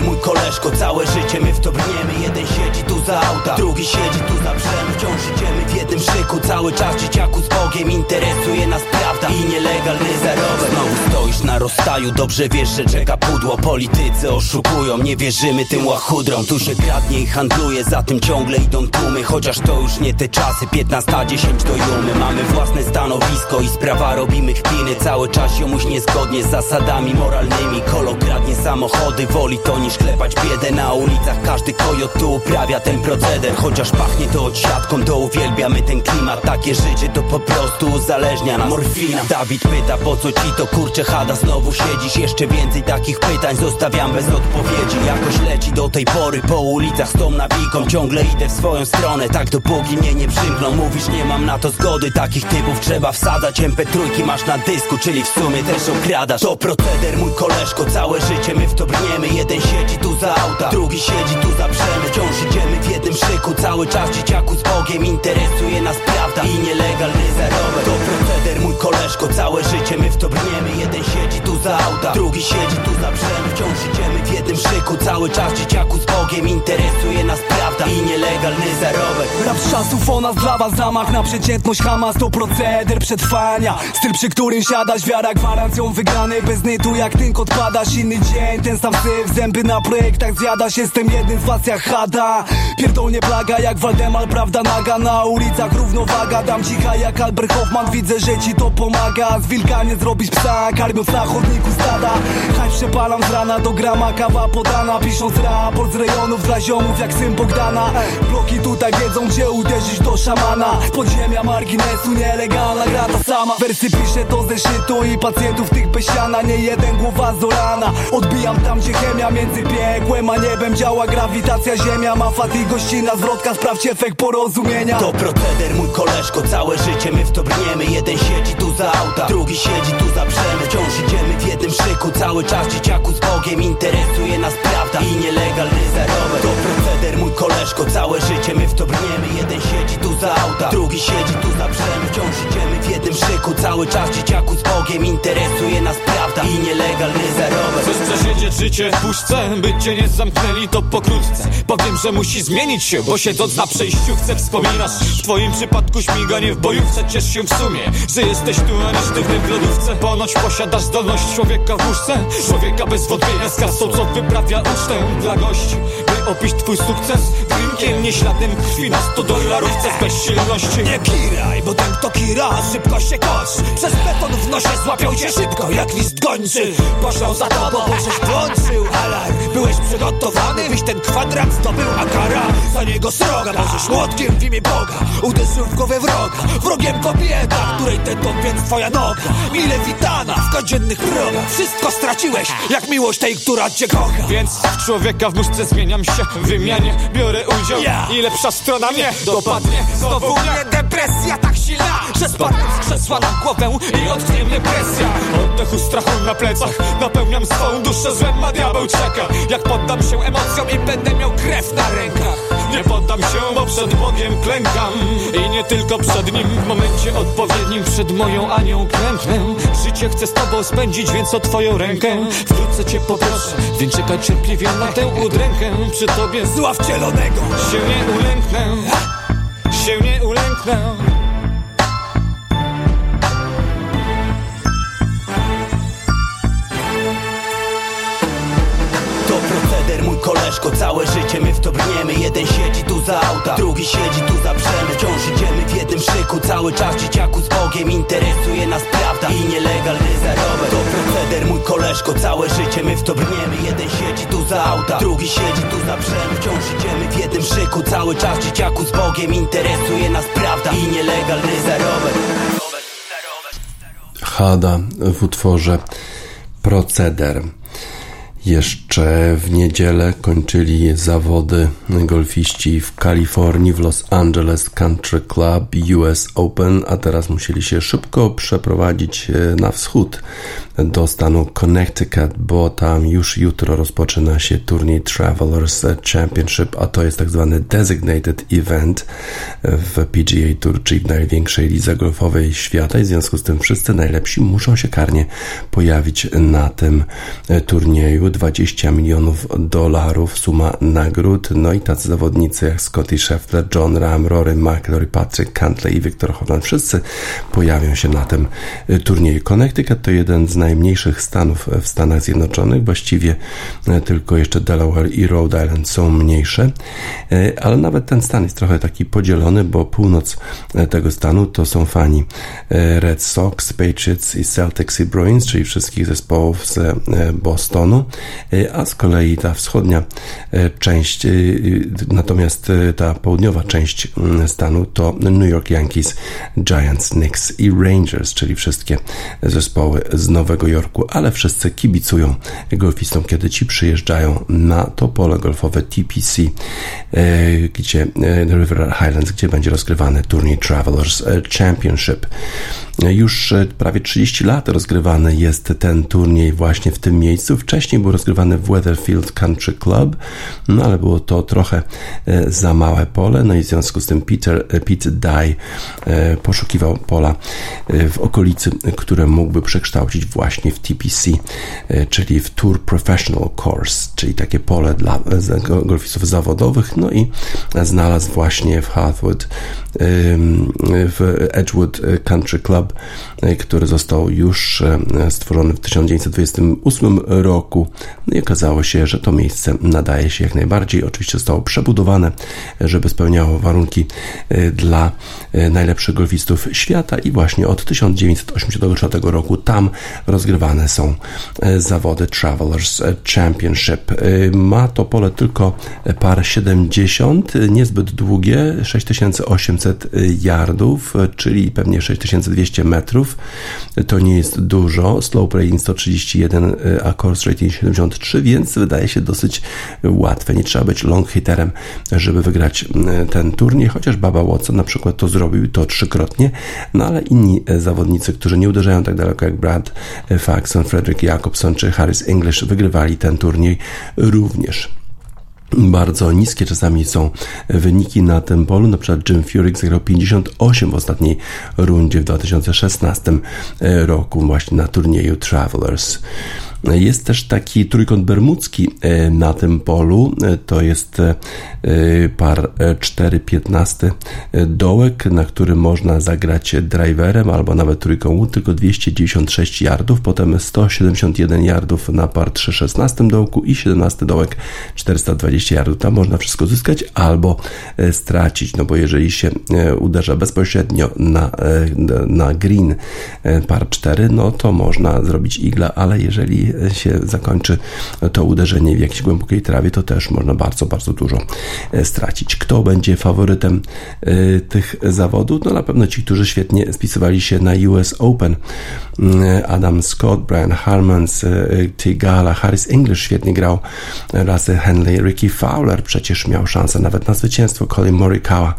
Mój koleżko, całe życie my w to brniemy Jeden siedzi tu za auta, drugi siedzi tu za brzemy Wciąż idziemy w jednym szyku, cały czas dzieciaku z Bogiem. Interesuje nas prawda i nielegalny zarobek Znowu stoisz na rozstaju, dobrze wiesz, że czeka pudło. Politycy oszukują, nie wierzymy tym łachudrom. Tu się kradnie i handluje, za tym ciągle idą tłumy. Chociaż to już nie te czasy, 15, 10 do jumy. Mamy własne stanowisko i sprawa robimy chwiny Cały czas jomuś niezgodnie z zasadami moralnymi. Kolo kradnie samochody, woli to niż klepać biedę Na ulicach. Każdy kojot tu uprawia ten proceder. Chociaż pachnie to odsiadką, to uwielbiamy ten klimat. Takie życie to po prostu uzależnia nas. Morfina. Dawid pyta po co ci to kurcze hada? Znowu siedzisz, jeszcze więcej takich pytań Zostawiam bez odpowiedzi. Jakoś leci do tej pory po ulicach z tą nawiką. Ciągle idę w swoją stronę, tak dopóki mnie nie przymkną. Mówisz nie mam na to zgody, takich typów trzeba wsadzać. MP3 masz na dysku, czyli w sumie też okradasz. To proceder mój koleżko, całe życie my w to brniemy. Jeden siedzi tu za auta, drugi siedzi tu za przemy Wciąż idziemy w jednym szyku, cały czas dzieciaku z Bogiem Interesuje nas prawda i nielegalny zarobek To proceder mój koleżko, całe życie my w to brniemy. Jeden siedzi tu za auta, drugi siedzi tu za przemy Wciąż idziemy w jednym szyku, cały czas dzieciaku z Bogiem Interesuje nas prawda i nielegalny zarobek Rap z czasów o nas dla was zamach na przeciętność Hamas to proceder przetrwania. Styl przy którym siadasz, wiara gwarancją wygranej Bez nytu. Jak tynk odpadasz, inny dzień Ten sam syf, zęby na projektach zjadasz Jestem jednym z was jak Hada. Pierdolnie plaga jak Waldemar, prawda naga. Na ulicach równowaga, dam cicha jak Albert Hoffman. Widzę, że ci to pomaga. Z wilka nie zrobić psa, karmiąc na chodniku stada. Haj przepalam z rana do grama, kawa podana. Pisząc raport z rejonów dla ziomów jak syn Bogdana. Bloki tutaj wiedzą gdzie uderzyć do szamana. Podziemia marginesu nielegalna gra ta sama. Wersy piszę to ze szytu i pacjentów tych bez siana. Nie jeden głowa zorana. Odbijam tam gdzie chemia między piekłem a niebem Działa grawitacja. Ziemia Ma fat i gościna zwrotka. Sprawdź efekt porozumienia. To proceder mój koleżko, całe życie my w to brniemy. Jeden siedzi tu za auta, drugi siedzi tu za przemy Wciąż idziemy w jednym szyku, cały czas dzieciaku z Bogiem Interesuje nas prawda i nielegalny zarobek To proceder mój koleżko, całe życie my w to brniemy. Jeden siedzi tu za auta, drugi siedzi tu za przemy Wciąż idziemy w jednym szyku, cały czas dzieciaku z Bogiem Interesuje nas prawda i nielegalny zarobek Chcesz przesiedzieć życie w puszce, by cię nie zamknęli to pokrótce. Powiem, że musi zmienić się, bo siedząc na przejściu chcę wspominasz W twoim przypadku śmiganie w bojówce, ciesz się w sumie Że jesteś tu, a nie sztywny w lodówce Ponoć posiadasz zdolność człowieka w łóżce Człowieka bez wątpienia z kasą, co wyprawia ucztę dla gości. By opić twój sukces drinkiem, nie śladem krwi na 100 dolarówce z bezsilności Nie kiraj, bo ten kto kira szybko się kosz Przez beton w nosie złapią cię szybko jak list gończy. Poszło za tobą, bo żeś włączył alarm. Byłeś przygotowany, byś ten kwadrat zdobył A kara za niego sroga. Możesz młotkiem w imię Boga Uderzył w głowę wroga. Wrogiem kobieta, której ten więc twoja noga. Mile witana w codziennych progach Wszystko straciłeś, jak miłość tej, która cię kocha. Więc w człowieka w nóżce zmieniam się W wymianie biorę udział. I lepsza strona mnie dopadnie. Znowu mnie depresja tak silna Że spadnę z krzesła na głowę I odknie mnie presja. Oddechu strachu na plecach Napełniam swą duszę złem, a diabeł czeka. Jak poddam się emocjom i będę miał krew na rękach. Nie poddam się, bo przed Bogiem klękam. I nie tylko przed Nim W momencie odpowiednim przed moją Anią klęknę. Życie chcę z Tobą spędzić, więc o Twoją rękę Wkrótce Cię poproszę, więc czekaj cierpliwie na tę udrękę Przy Tobie. Zła wcielonego się nie ulęknę. Się nie ulęknę koleżko, całe życie my w to brniemy. Jeden siedzi tu za auta, drugi siedzi tu za przemy Wciąż idziemy w jednym szyku, cały czas dzieciaku z Bogiem Interesuje nas prawda i nielegalny zarobek. To proceder mój koleżko, całe życie my w to brniemy. Jeden siedzi tu za auta, drugi siedzi tu za przemy Wciąż idziemy w jednym szyku, cały czas dzieciaku z Bogiem Interesuje nas prawda i nielegalny zarobek. Hada w utworze Proceder. Jeszcze w niedzielę kończyli zawody golfiści w Kalifornii, w Los Angeles Country Club US Open, a teraz musieli się szybko przeprowadzić e, na wschód do stanu Connecticut, bo tam już jutro rozpoczyna się turniej Travelers Championship, a to jest tak zwany designated event w PGA Tour, czyli w największej lidze golfowej świata i w związku z tym wszyscy najlepsi muszą się karnie pojawić na tym e, turnieju. 20 milionów dolarów suma nagród, no i tacy zawodnicy jak Scotty Scheffler, John Ram, Rory McIlroy, Patrick Cantley i Victor Hovland, wszyscy pojawią się na tym e, turnieju. Connecticut to jeden z najmniejszych stanów w Stanach Zjednoczonych, właściwie e, tylko jeszcze Delaware i Rhode Island są mniejsze, ale nawet ten stan jest trochę taki podzielony, bo północ tego stanu to są fani Red Sox, Patriots i Celtics i Bruins, czyli wszystkich zespołów z Bostonu, a z kolei ta wschodnia e, część, e, natomiast ta południowa część mm, stanu to New York Yankees, Giants, Knicks i Rangers, czyli wszystkie zespoły z Nowego Jorku, ale wszyscy kibicują golfistom, kiedy ci przyjeżdżają na to pole golfowe TPC, gdzie River Highlands, gdzie będzie rozgrywany turniej Travelers Championship. Już prawie 30 lat rozgrywany jest ten turniej właśnie w tym miejscu. Wcześniej był rozgrywany w Weatherfield Country Club, no ale było to trochę e, za małe pole, no i w związku z tym Peter, e, Pete Dye e, poszukiwał pola w okolicy, które mógłby przekształcić właśnie w TPC, czyli w Tour Professional Course, czyli takie pole dla golfistów zawodowych, no i znalazł właśnie w w Edgewood Country Club, który został już stworzony w 1928 roku. No i okazało się, że to miejsce nadaje się jak najbardziej. Oczywiście zostało przebudowane, żeby spełniało warunki y, dla y, najlepszych golfistów świata i właśnie od 1984 roku tam rozgrywane są y, zawody Travelers Championship. Ma to pole tylko par 70, y, niezbyt długie, 6800 yardów, czyli pewnie 6200 metrów. To nie jest dużo. Slope rating 131, y, a course rating 73, więc wydaje się dosyć łatwe. Nie trzeba być long hitterem, żeby wygrać y, ten turniej, chociaż Baba Watson na przykład to zrobił to trzykrotnie, no ale inni y, zawodnicy, którzy nie uderzają tak daleko jak Brad Faxon, Frederick Jacobson czy Harris English wygrywali ten turniej również. Bardzo niskie czasami są wyniki na tym polu. Na przykład Jim Furyk zagrał 58 w ostatniej rundzie w 2016 roku właśnie na turnieju Travelers. Jest też taki trójkąt bermudzki e, na tym polu. E, To jest e, par 4-15 dołek, na którym można zagrać driverem albo nawet trójką tylko 296 yardów, potem 171 yardów na par 3-16 dołku i 17 dołek 420 yardów. Tam można wszystko zyskać albo stracić, no bo jeżeli się uderza bezpośrednio na, na green par 4, no to można zrobić igla, ale jeżeli się zakończy to uderzenie w jakiejś głębokiej trawie, to też można bardzo, bardzo dużo e, stracić. Kto będzie faworytem e, tych zawodów? No na pewno ci, którzy świetnie spisywali się na US Open. Mm, Adam Scott, Brian Harmans, e, Tigala, Harris English świetnie grał, Russell Henley, Ricky Fowler przecież miał szansę nawet na zwycięstwo, Colin Morikawa,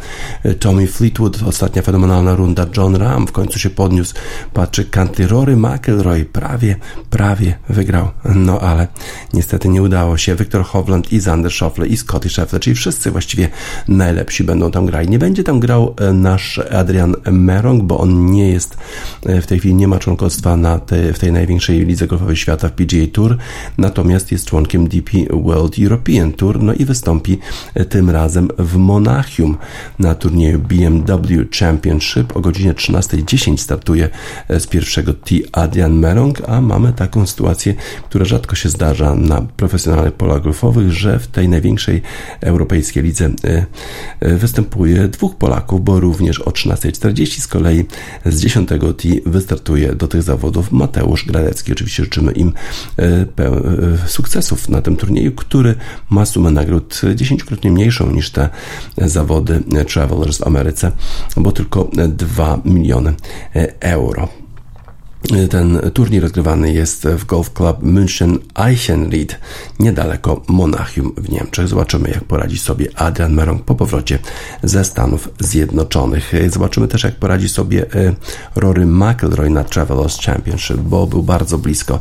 Tommy Fleetwood, ostatnia fenomenalna runda, John Ram w końcu się podniósł, Patrick Cantley, Rory McIlroy prawie, prawie wygrał, no ale niestety nie udało się. Victor Hovland i Zander Schauffele i Scotty Scheffler, czyli wszyscy właściwie najlepsi będą tam grali. Nie będzie tam grał e, nasz Adrian Merong, bo on nie jest e, w tej chwili, nie ma członkostwa na te, w tej największej lidze golfowej świata w PGA Tour, natomiast jest członkiem DP World European Tour, no i wystąpi e, tym razem w Monachium na turnieju BMW Championship o godzinie 13.10 startuje z pierwszego T Adrian Merong, a mamy taką sytuację, która rzadko się zdarza na profesjonalnych polach golfowych, że w tej największej europejskiej lidze e, e, występuje dwóch Polaków, bo również o 13.40 z kolei z 10 T wystartuje do tych zawodów Mateusz Gradecki. Oczywiście życzymy im e, sukcesów na tym turnieju, który ma sumę nagród dziesięciokrotnie mniejszą niż te zawody Travelers w Ameryce, bo tylko 2 miliony euro. Ten turniej rozgrywany jest w Golf Club München Eichenried, niedaleko Monachium w Niemczech. Zobaczymy, jak poradzi sobie Adrian Merong po powrocie ze Stanów Zjednoczonych. Zobaczymy też, jak poradzi sobie e, Rory McIlroy na Travelers Championship, bo był bardzo blisko.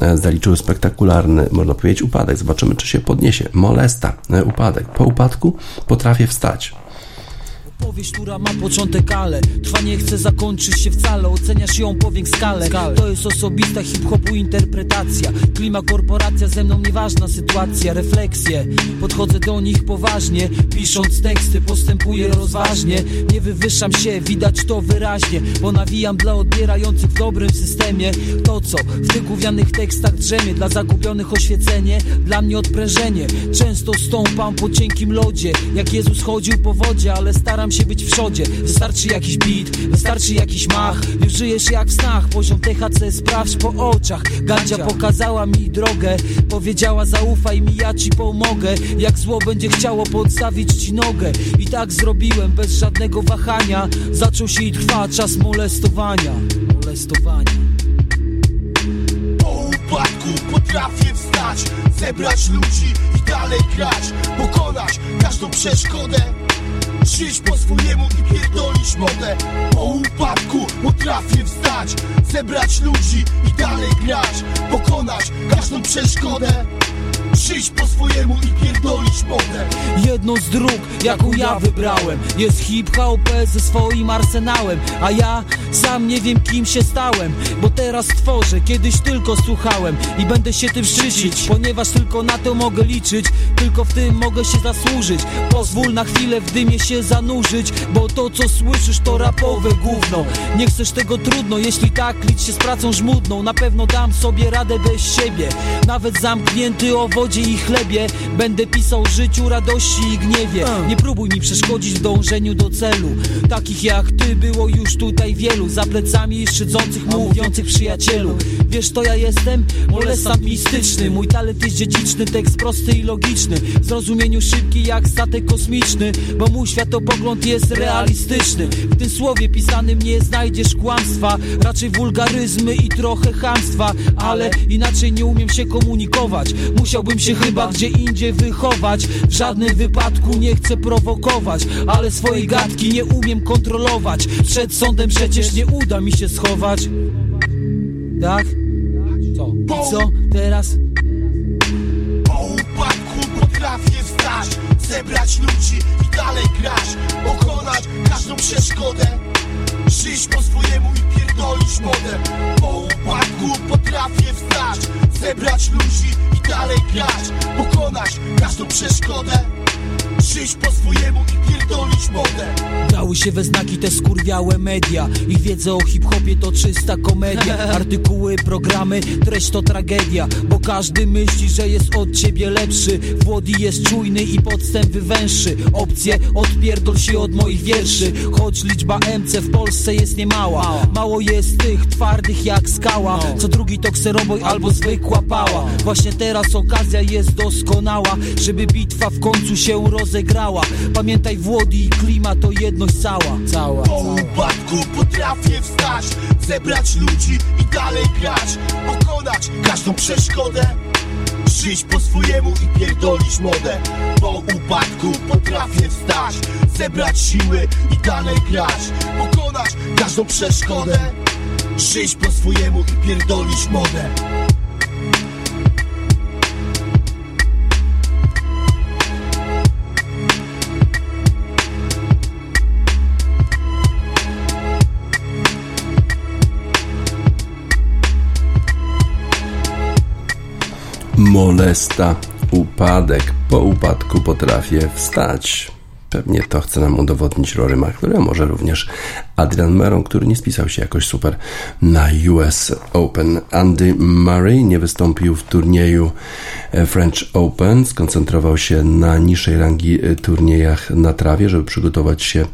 E, Zaliczył spektakularny, można powiedzieć, upadek. Zobaczymy, czy się podniesie. Molesta, e, upadek. Po upadku potrafię wstać. Powieść, która ma początek, ale trwa nie chce zakończyć się wcale. Oceniasz ją po skale To jest osobista hip-hopu interpretacja. Klima, korporacja, ze mną nieważna sytuacja. Refleksje, podchodzę do nich poważnie. Pisząc teksty postępuję rozważnie. Nie wywyższam się, widać to wyraźnie Bo nawijam dla odbierających w dobrym systemie. To co w tych gównianych tekstach drzemie Dla zagubionych oświecenie, dla mnie odprężenie. Często stąpam po cienkim lodzie. Jak Jezus chodził po wodzie, ale staram się się być w przodzie Wystarczy jakiś beat, wystarczy jakiś mach. Już żyjesz jak w snach, poziom THC sprawdź po oczach. Gandzia. pokazała mi drogę Powiedziała zaufaj mi, ja ci pomogę. Jak zło będzie chciało podstawić ci nogę. I tak zrobiłem bez żadnego wahania. Zaczął się i trwa czas molestowania. Molestowania. Po upadku potrafię wstać Zebrać ludzi i dalej grać Pokonać każdą przeszkodę Żyć po swojemu i pierdolić modę. Po upadku potrafię wstać Zebrać ludzi i dalej grać Pokonać każdą przeszkodę Żyć po swojemu i pierdolić modę Jedną z dróg, jaką ja wybrałem Jest hip-hop ze swoim arsenałem A ja sam nie wiem kim się stałem Bo teraz tworzę, kiedyś tylko słuchałem I będę się tym szczycić Ponieważ tylko na to mogę liczyć Tylko w tym mogę się zasłużyć. Pozwól na chwilę w dymie się zanurzyć Bo to co słyszysz to rapowe gówno. Nie chcesz tego trudno, jeśli tak licz się z pracą żmudną Na pewno dam sobie radę bez siebie. Nawet zamknięty o wodzie i chlebie. Będę pisał życiu, radości i gniewie. Nie próbuj mi przeszkodzić w dążeniu do celu. Takich jak ty było już tutaj wielu. Za plecami szydzących, mówiących przyjacielu. Wiesz to ja jestem? Molestant mistyczny. Mój talent jest dziedziczny, tekst prosty i logiczny. W zrozumieniu szybki jak statek kosmiczny Bo mój światopogląd jest realistyczny. W tym słowie pisanym nie znajdziesz kłamstwa Raczej wulgaryzmy i trochę chamstwa. Ale inaczej nie umiem się komunikować. Musiałbym się chyba gdzie indziej wychować W żadnym wypadku nie chcę prowokować Ale swojej gadki nie umiem kontrolować Przed sądem przecież nie uda mi się schować Tak? Co? I co teraz? Po upadku potrafię wstać Zebrać ludzi i dalej grać Pokonać każdą przeszkodę Żyć po swojemu i pierdolić modę Po upadku potrafię wstać Zebrać ludzi i dalej grać Pokonać każdą przeszkodę Żyć po swojemu i pierdolić modę Dały się we znaki te skurwiałe media Ich wiedza o hip-hopie to czysta komedia. Artykuły, programy, treść to tragedia Bo każdy myśli, że jest od ciebie lepszy. Włody jest czujny i podstęp wywęższy Opcje, odpierdol się od moich wierszy. Choć liczba MC w Polsce jest niemała. Mało jest tych twardych jak skała. Co drugi to kseroboj albo zwykła pała. Właśnie teraz okazja jest doskonała Żeby bitwa w końcu się rozegrała Pamiętaj Włody i klima to jedność cała. Cała Po upadku potrafię wstać Zebrać ludzi i dalej grać Pokonać każdą przeszkodę Żyć po swojemu i pierdolić modę. Po upadku potrafię wstać Zebrać siły i dalej grać Pokonać każdą przeszkodę Żyć po swojemu i pierdolić modę Molesta, upadek, po upadku potrafię wstać. Pewnie to chce nam udowodnić Rory McIlroy, może również Adrian Meron, który nie spisał się jakoś super na US Open. Andy Murray nie wystąpił w turnieju e, French Open, skoncentrował się na niższej rangi e, turniejach na trawie, żeby przygotować się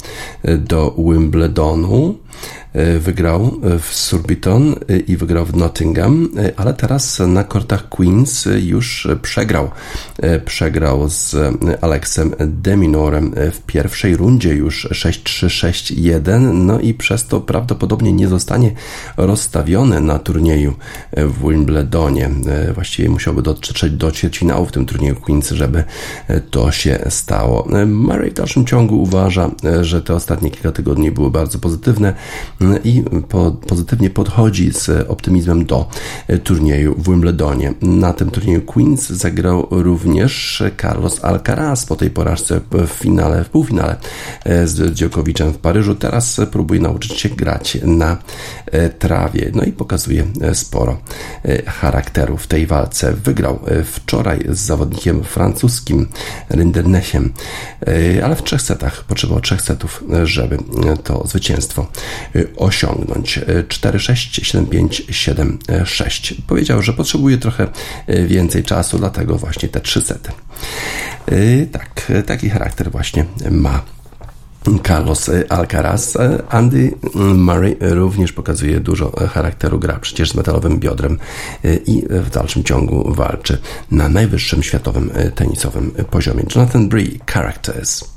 e, do Wimbledonu. Wygrał w Surbiton i wygrał w Nottingham, ale teraz na kortach Queens już przegrał. Przegrał z Alexem Deminorem w pierwszej rundzie już 6-3, 6-1, no i przez to prawdopodobnie nie zostanie rozstawiony na turnieju w Wimbledonie. Właściwie musiałby dotrzeć do ćwierćfinału w tym turnieju Queens, żeby to się stało. Murray w dalszym ciągu uważa, że te ostatnie kilka tygodni były bardzo pozytywne i po, pozytywnie podchodzi z optymizmem do turnieju w Wimbledonie. Na tym turnieju Queens zagrał również Carlos Alcaraz po tej porażce w finale, w półfinale z Dziokowiczem w Paryżu. Teraz próbuje nauczyć się grać na trawie, no i pokazuje sporo charakteru w tej walce. Wygrał wczoraj z zawodnikiem francuskim Rindernechem, ale w trzech setach, potrzebował trzech setów, żeby to zwycięstwo osiągnąć. 4-6, 7-5, 7-6. Powiedział, że potrzebuje trochę więcej czasu, dlatego właśnie te trzy sety. Tak, taki charakter właśnie ma Carlos Alcaraz. Andy Murray również pokazuje dużo charakteru, gra przecież z metalowym biodrem i w dalszym ciągu walczy na najwyższym światowym tenisowym poziomie. Jonathan Bree, Characters.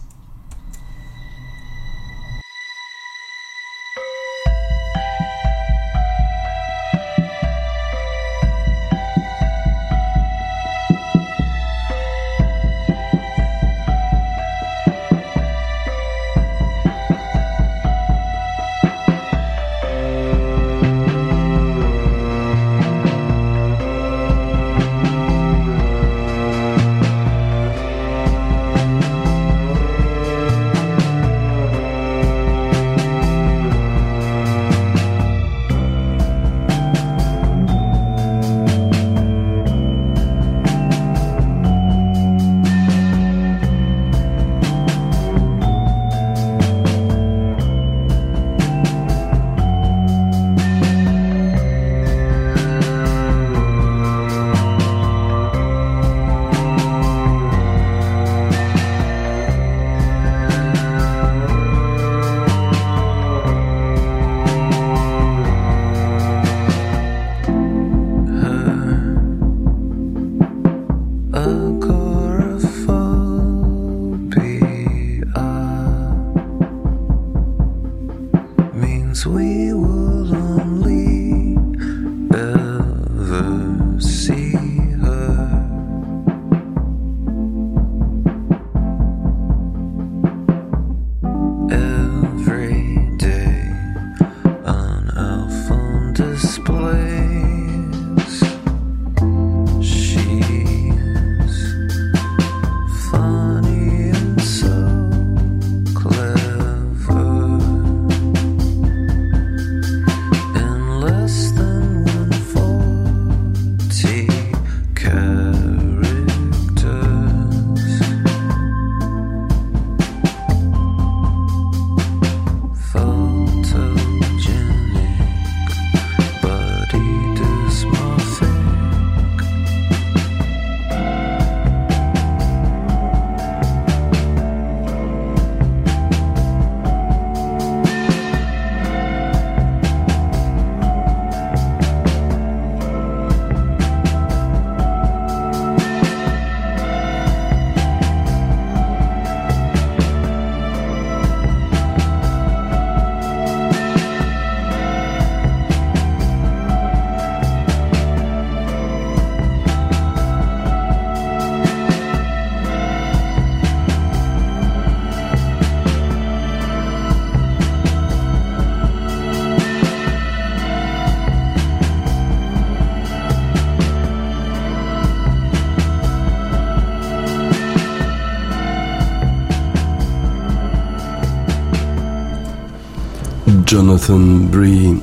Jonathan Bree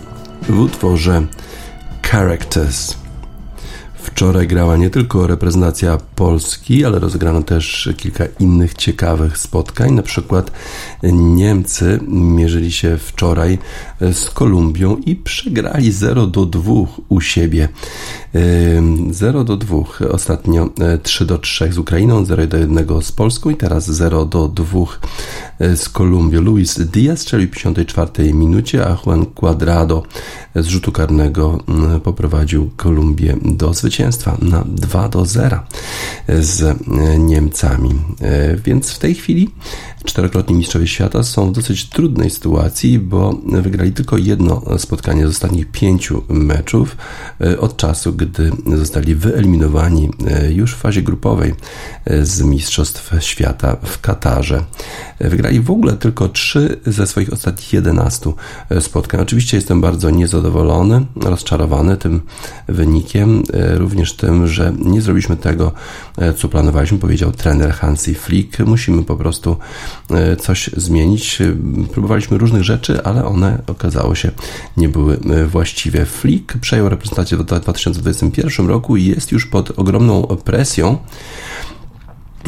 w utworze Characters. Wczoraj grała nie tylko reprezentacja Polski, ale rozegrano też kilka innych ciekawych spotkań. Na przykład Niemcy mierzyli się wczoraj z Kolumbią i przegrali 0 do 2 u siebie. 0 do 2, ostatnio 3 do 3 z Ukrainą, 0 do 1 z Polską i teraz 0 do 2 z Kolumbią. Luis Diaz strzelił w 54 minucie, a Juan Cuadrado z rzutu karnego poprowadził Kolumbię do zwycięstwa na 2 do 0 z Niemcami. Więc w tej chwili czterokrotni mistrzowie świata są w dosyć trudnej sytuacji, bo wygrali tylko jedno spotkanie z ostatnich pięciu meczów od czasu, gdy zostali wyeliminowani już w fazie grupowej z Mistrzostw Świata w Katarze. Wygrali w ogóle tylko trzy ze swoich ostatnich 11 spotkań. Oczywiście jestem bardzo niezadowolony, rozczarowany tym wynikiem, również tym, że nie zrobiliśmy tego, co planowaliśmy, powiedział trener Hansi Flick. Musimy po prostu E, coś zmienić. Próbowaliśmy różnych rzeczy, ale one okazało się nie były e, właściwe. Flick przejął reprezentację w 2021 roku i jest już pod ogromną presją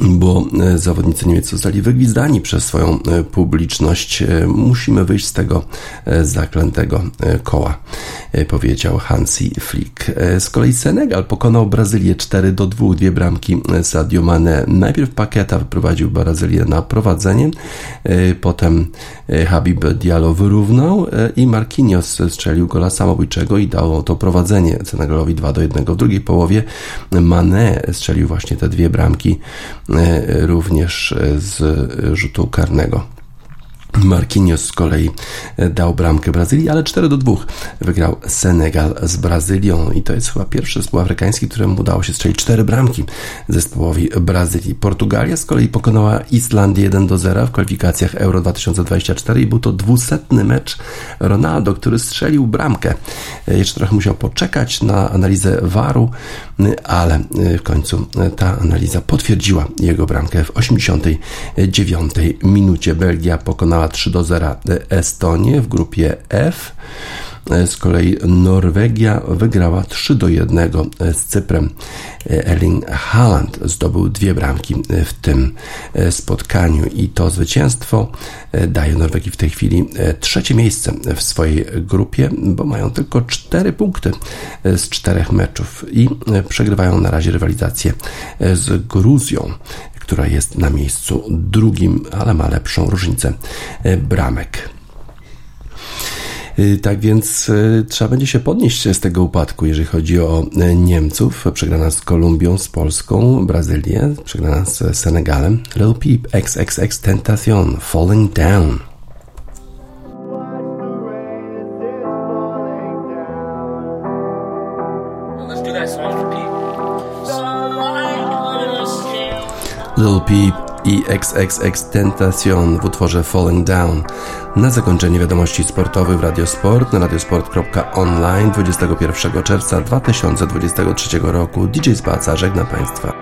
bo e, zawodnicy niemieccy zostali wygwizdani przez swoją e, publiczność. E, Musimy wyjść z tego zaklętego koła, powiedział Hansi Flick. Z kolei Senegal pokonał Brazylię 4 do 2, dwie bramki Sadio Mane. Najpierw Pakieta wyprowadził Brazylię na prowadzenie, potem Habib Diallo wyrównał i Marquinhos strzelił gola samobójczego i dał to prowadzenie Senegalowi 2 do 1. W drugiej połowie Mane strzelił właśnie te dwie bramki również e, z rzutu karnego. Marquinhos z kolei e, dał bramkę Brazylii, ale 4 do 2 wygrał Senegal z Brazylią i to jest chyba pierwszy zespół afrykański, któremu udało się strzelić 4 bramki zespołowi Brazylii. Portugalia z kolei pokonała Islandię 1 do 0 w kwalifikacjach Euro 2024 i był to dwusetny mecz Ronaldo, który strzelił bramkę. E, Jeszcze trochę musiał poczekać na analizę VAR-u, e, ale w końcu ta analiza potwierdziła jego bramkę w 89 minucie. Belgia pokonała 3 do 0 Estonię w grupie F. Z kolei Norwegia wygrała 3 do 1 z Cyprem. Erling Haaland zdobył dwie bramki w tym spotkaniu i to zwycięstwo daje Norwegii w tej chwili trzecie miejsce w swojej grupie, bo mają tylko cztery punkty z czterech meczów i przegrywają na razie rywalizację z Gruzją która jest na miejscu drugim, ale ma lepszą różnicę bramek. Y, Tak więc y, trzeba będzie się podnieść z tego upadku, jeżeli chodzi o Niemców. Przegrana z Kolumbią, z Polską, Brazylię, przegrana z Senegalem. Lil Peep, XXX Tentacion, Falling Down. Lil Peep i XXX Tentacion w utworze Falling Down. Na zakończenie wiadomości sportowych w Radiosport na radiosport.online 21 czerwca 2023 roku DJ Spaca żegna Państwa.